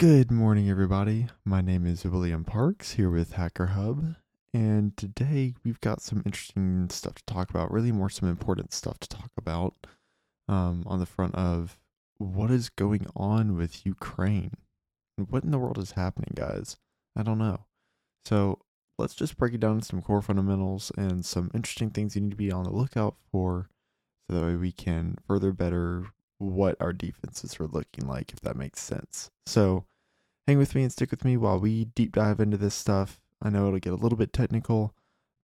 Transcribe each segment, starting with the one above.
Good morning, everybody. My name is William Parks here with Hacker Hub, and today we've got some interesting stuff to talk about. Really, more some important stuff to talk about um, on the front of what is going on with Ukraine. What in the world is happening, guys? I don't know. So let's just break it down into some core fundamentals and some interesting things you need to be on the lookout for, so that way we can further better what our defenses are looking like, if that makes sense. So hang with me and stick with me while we deep dive into this stuff. I know it'll get a little bit technical,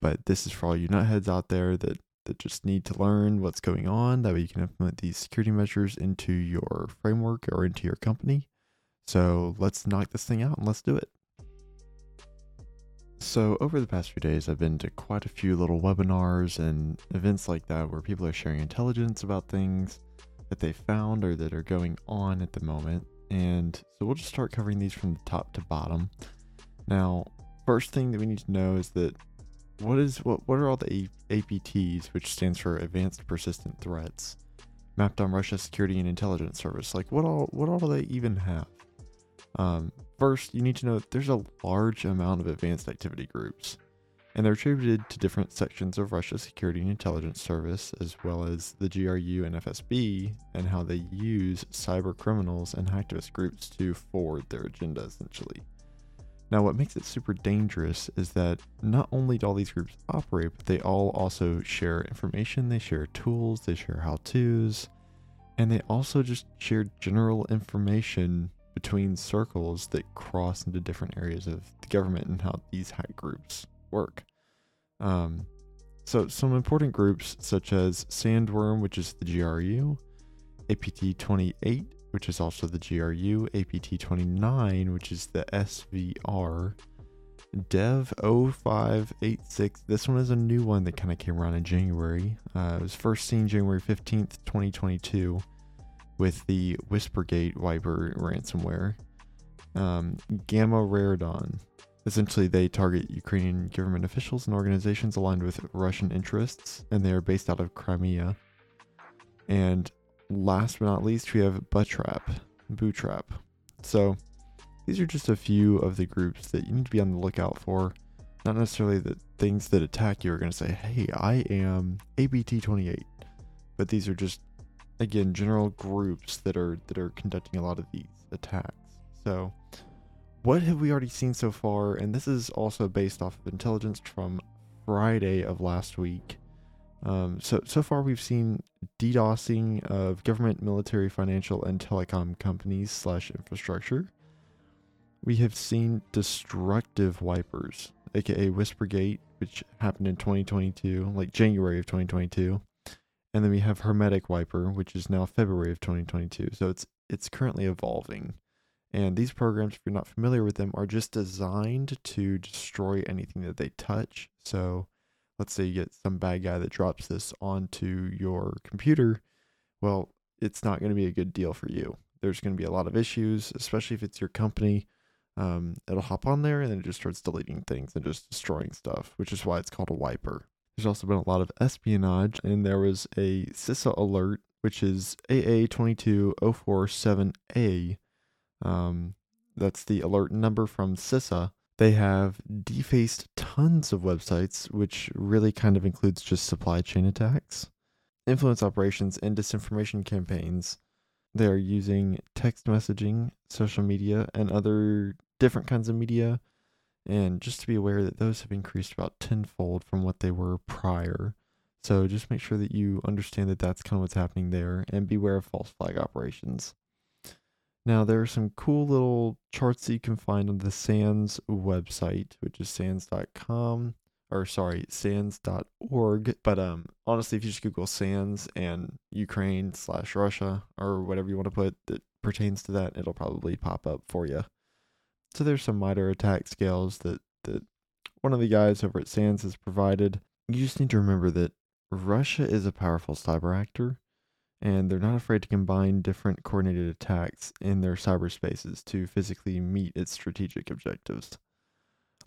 but this is for all you nutheads out there that, that just need to learn what's going on. That way you can implement these security measures into your framework or into your company. So let's knock this thing out and let's do it. So, over the past few days, I've been to quite a few little webinars and events like that where people are sharing intelligence about things that they found or that are going on at the moment. And so we'll just start covering these from the top to bottom. Now, first thing that we need to know is that what is what what are all the APTs, which stands for Advanced Persistent Threats, mapped on Russia's Security and Intelligence Service? Like what all what all do they even have? Um, first, you need to know there's a large amount of advanced activity groups, and they're attributed to different sections of Russia's Security and Intelligence Service, as well as the GRU and FSB, and how they use cyber criminals and hacktivist groups to forward their agenda, essentially. Now, what makes it super dangerous is that not only do all these groups operate, but they all also share information, they share tools, they share how to's, and they also just share general information between circles that cross into different areas of the government and how these hack groups work. Um, so, some important groups such as Sandworm, which is the GRU, APT 28, which is also the GRU, APT 29, which is the SVR, Dev 0586. This one is a new one that kind of came around in January. Uh, it was first seen January 15th, 2022 with the Whispergate wiper ransomware. Um, Gamaredon. Essentially, they target Ukrainian government officials and organizations aligned with Russian interests, and they are based out of Crimea. And last but not least, we have Buhtrap, Bootrap. So these are just a few of the groups that you need to be on the lookout for. Not necessarily the things that attack you are going to say, hey, I am APT28. But these are just again general groups that are that are conducting a lot of these attacks. So, what have we already seen so far? And this is also based off of intelligence from Friday of last week. Um, so so far we've seen DDoSing of government, military, financial, and telecom companies slash infrastructure. We have seen destructive wipers, aka Whispergate, which happened in 2022, like January of 2022 and then we have Hermetic Wiper, which is now February of 2022. So it's it's currently evolving. And these programs, if you're not familiar with them, are just designed to destroy anything that they touch. So let's say you get some bad guy that drops this onto your computer. Well, it's not going to be a good deal for you. There's going to be a lot of issues, especially if it's your company. Um, it'll hop on there and then it just starts deleting things and just destroying stuff, which is why it's called a wiper. There's also been a lot of espionage, and there was a CISA alert, which is AA22047A. Um, that's the alert number from CISA. They have defaced tons of websites, which really kind of includes just supply chain attacks, influence operations, and disinformation campaigns. They are using text messaging, social media, and other different kinds of media and just to be aware that those have increased about tenfold from what they were prior. So just make sure that you understand that that's kind of what's happening there and beware of false flag operations. Now, there are some cool little charts that you can find on the SANS website, which is sans.com, or sorry, sans.org. But um, honestly, if you just Google SANS and Ukraine slash Russia or whatever you want to put that pertains to that, it'll probably pop up for you. So there's some MITRE ATT&CK scales that, that one of the guys over at SANS has provided. You just need to remember that Russia is a powerful cyber actor, and they're not afraid to combine different coordinated attacks in their cyberspaces to physically meet its strategic objectives.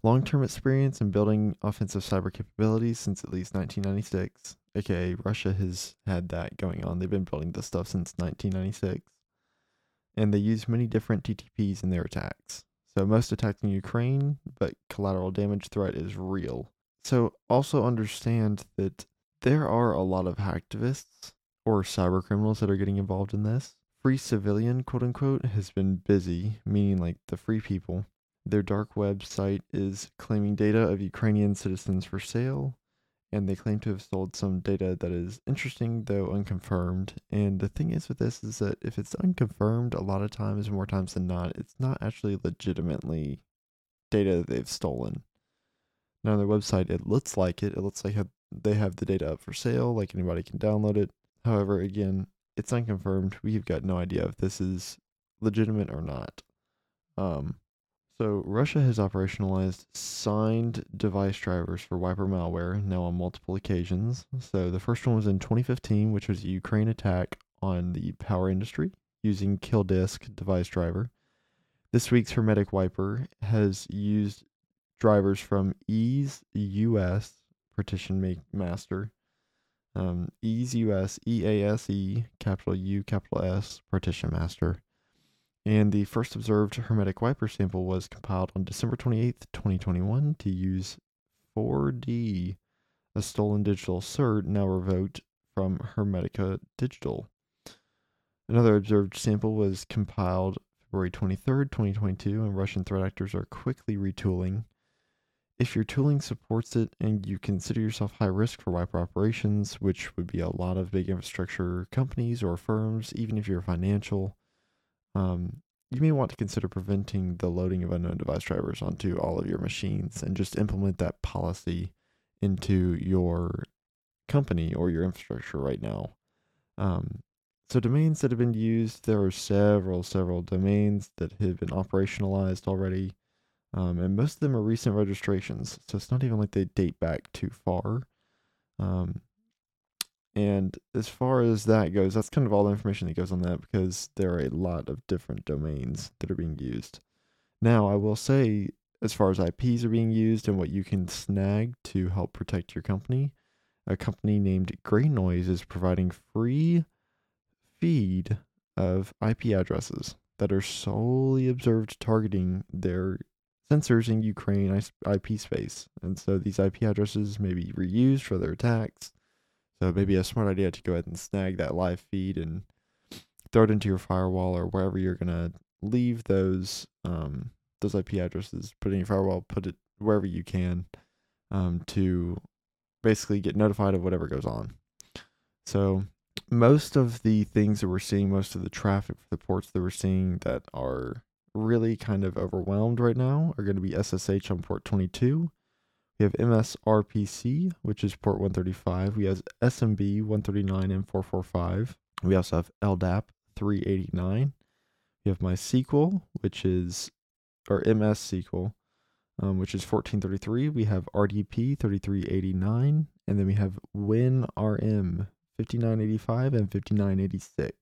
Long term experience in building offensive cyber capabilities since at least 1996, aka Russia has had that going on. They've been building this stuff since 1996. and they use many different TTPs in their attacks. So most attacks in Ukraine, but collateral damage threat is real. So also understand that there are a lot of hacktivists or cyber criminals that are getting involved in this. Free civilian, quote unquote, has been busy, meaning like the free people. Their dark web site is claiming data of Ukrainian citizens for sale, and they claim to have sold some data that is interesting though unconfirmed. And the thing is with this is that if it's unconfirmed, a lot of times, more times than not, it's not actually legitimately data that they've stolen. Now on their website, it looks like it. It looks like they have the data up for sale, like anybody can download it. However, again, it's unconfirmed. We've got no idea if this is legitimate or not. Um, so Russia has operationalized signed device drivers for Wiper malware now on multiple occasions. So the first one was in 2015, which was a Ukraine attack on the power industry using Killdisk device driver. This week's Hermetic Wiper has used drivers from Ease US Partition Master, um, EaseUS EASE capital U capital S Partition Master, and the first observed hermetic wiper sample was compiled on December 28th, 2021 to use 4D, a stolen digital cert now revoked from Hermetica Digital. Another observed sample was compiled February 23rd, 2022, and Russian threat actors are quickly retooling. If your tooling supports it and you consider yourself high risk for wiper operations, which would be a lot of big infrastructure companies or firms, even if you're financial, um, you may want to consider preventing the loading of unknown device drivers onto all of your machines and just implement that policy into your company or your infrastructure right now. Um, so domains that have been used, there are several, several domains that have been operationalized already. Um, and most of them are recent registrations. So it's not even like they date back too far. Um, and as far as that goes, that's kind of all the information that goes on that because there are a lot of different domains that are being used. Now, I will say, as far as IPs are being used and what you can snag to help protect your company, a company named GreyNoise is providing free feed of IP addresses that are solely observed targeting their sensors in Ukraine IP space. And so these IP addresses may be reused for their attacks so maybe a smart idea to go ahead and snag that live feed and throw it into your firewall or wherever you're gonna leave those um, those IP addresses. Put in your firewall, put it wherever you can um, to basically get notified of whatever goes on. So most of the things that we're seeing, most of the traffic for the ports that we're seeing that are really kind of overwhelmed right now are going to be SSH on port 22 we have MSRPC, which is port 135. We have SMB 139 and 445. We also have LDAP 389. We have MySQL, which is, or MS SQL, um, which is 1433. We have RDP 3389. And then we have WinRM 5985 and 5986.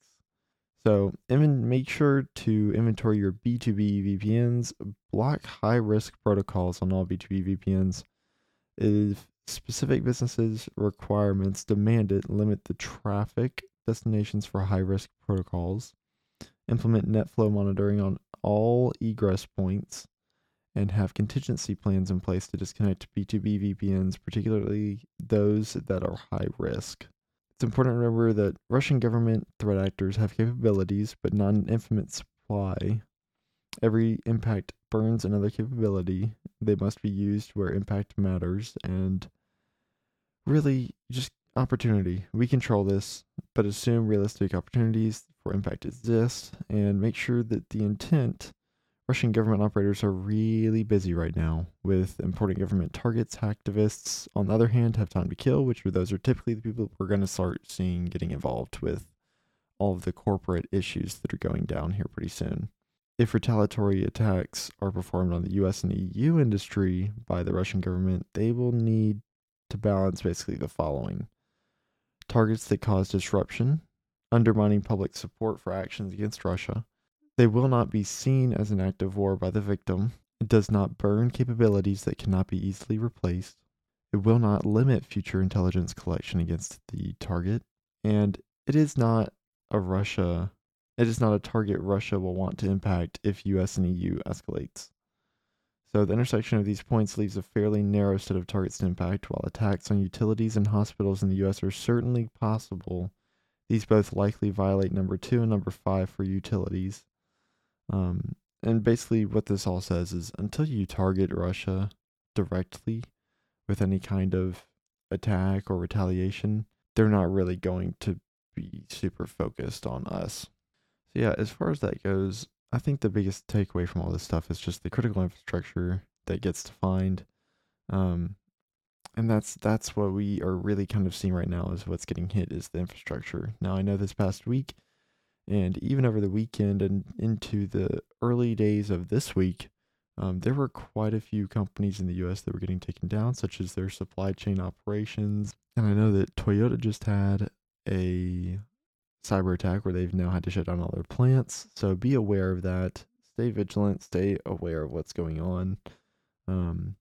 So make sure to inventory your B2B VPNs, block high risk protocols on all B2B VPNs, if specific businesses requirements demand it, limit the traffic destinations for high risk protocols, implement NetFlow monitoring on all egress points, and have contingency plans in place to disconnect B2B VPNs, particularly those that are high risk. It's important to remember that Russian government threat actors have capabilities, but not an infinite supply Every impact burns another capability. They must be used where impact matters. And really, just opportunity. We control this, but assume realistic opportunities for impact exist and make sure that the intent. Russian government operators are really busy right now with important government targets. Hacktivists, on the other hand, have time to kill, which are those are typically the people we're going to start seeing getting involved with all of the corporate issues that are going down here pretty soon if retaliatory attacks are performed on the US and EU industry by the Russian government, they will need to balance basically the following targets that cause disruption, undermining public support for actions against Russia. They will not be seen as an act of war by the victim. It does not burn capabilities that cannot be easily replaced. It will not limit future intelligence collection against the target. And it is not a Russia it is not a target Russia will want to impact if US and EU escalates. So the intersection of these points leaves a fairly narrow set of targets to impact. While attacks on utilities and hospitals in the US are certainly possible, these both likely violate number two and number five for utilities. Um, and basically, what this all says is until you target Russia directly with any kind of attack or retaliation, they're not really going to be super focused on us. So, yeah, as far as that goes, I think the biggest takeaway from all this stuff is just the critical infrastructure that gets defined. Um, and that's that's what we are really kind of seeing right now is what's getting hit is the infrastructure. Now I know this past week and even over the weekend and into the early days of this week, um, there were quite a few companies in the US that were getting taken down, such as their supply chain operations. And I know that Toyota just had a cyber attack where they've now had to shut down all their plants. So be aware of that. Stay vigilant. Stay aware of what's going on. Um,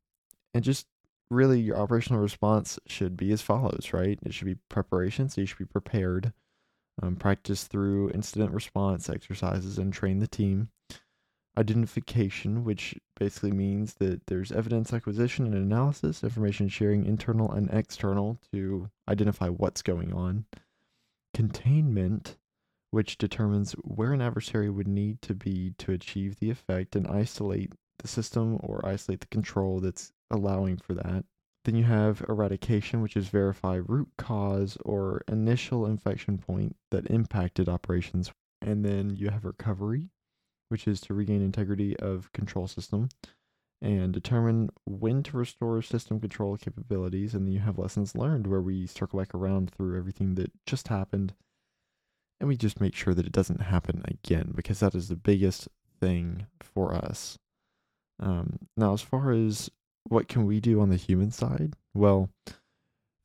and just really, your operational response should be as follows, right? It should be preparation. So you should be prepared. Um, practice through incident response exercises and train the team. Identification, which basically means that there's evidence acquisition and analysis, information sharing internal and external to identify what's going on containment, which determines where an adversary would need to be to achieve the effect and isolate the system or isolate the control that's allowing for that. Then you have eradication, which is verify root cause or initial infection point that impacted operations. And then you have recovery, which is to regain integrity of control system and determine when to restore system control capabilities. And then you have lessons learned where we circle back around through everything that just happened and we just make sure that it doesn't happen again because that is the biggest thing for us. Um, now, as far as what can we do on the human side? Well,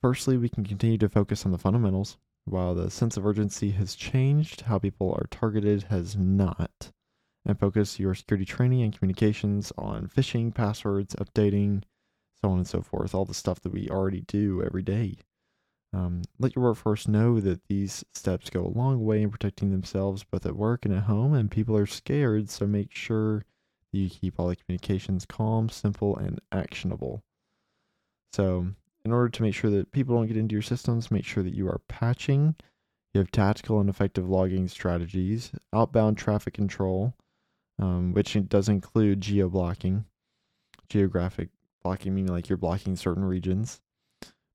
firstly, we can continue to focus on the fundamentals. While the sense of urgency has changed, how people are targeted has not and focus your security training and communications on phishing, passwords, updating, so on and so forth, all the stuff that we already do every day. Um, let your workforce know that these steps go a long way in protecting themselves both at work and at home, and people are scared, so make sure you keep all the communications calm, simple, and actionable. So, in order to make sure that people don't get into your systems, make sure that you are patching, you have tactical and effective logging strategies, outbound traffic control, um, which does include geo blocking, geographic blocking, meaning like you're blocking certain regions.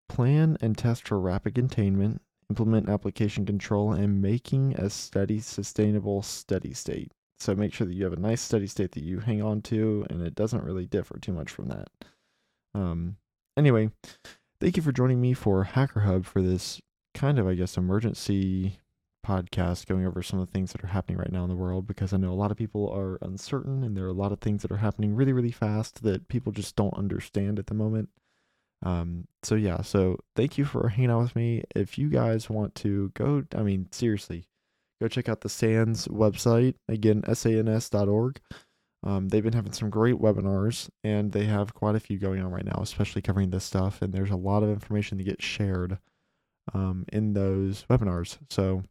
Plan and test for rapid containment, implement application control, and making a steady, sustainable steady state. So make sure that you have a nice steady state that you hang on to, and it doesn't really differ too much from that. Um, anyway, thank you for joining me for Hacker Hub for this kind of, I guess, emergency podcast going over some of the things that are happening right now in the world because I know a lot of people are uncertain and there are a lot of things that are happening really, really fast that people just don't understand at the moment. Um, so yeah, so thank you for hanging out with me. If you guys want to go, I mean, seriously, go check out the SANS website again, sans.org. Um, they've been having some great webinars and they have quite a few going on right now, especially covering this stuff. And there's a lot of information that gets shared um, in those webinars. So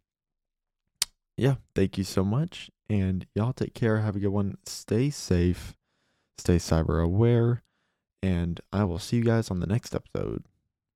yeah, thank you so much. And y'all take care. Have a good one. Stay safe, stay cyber aware, and I will see you guys on the next episode.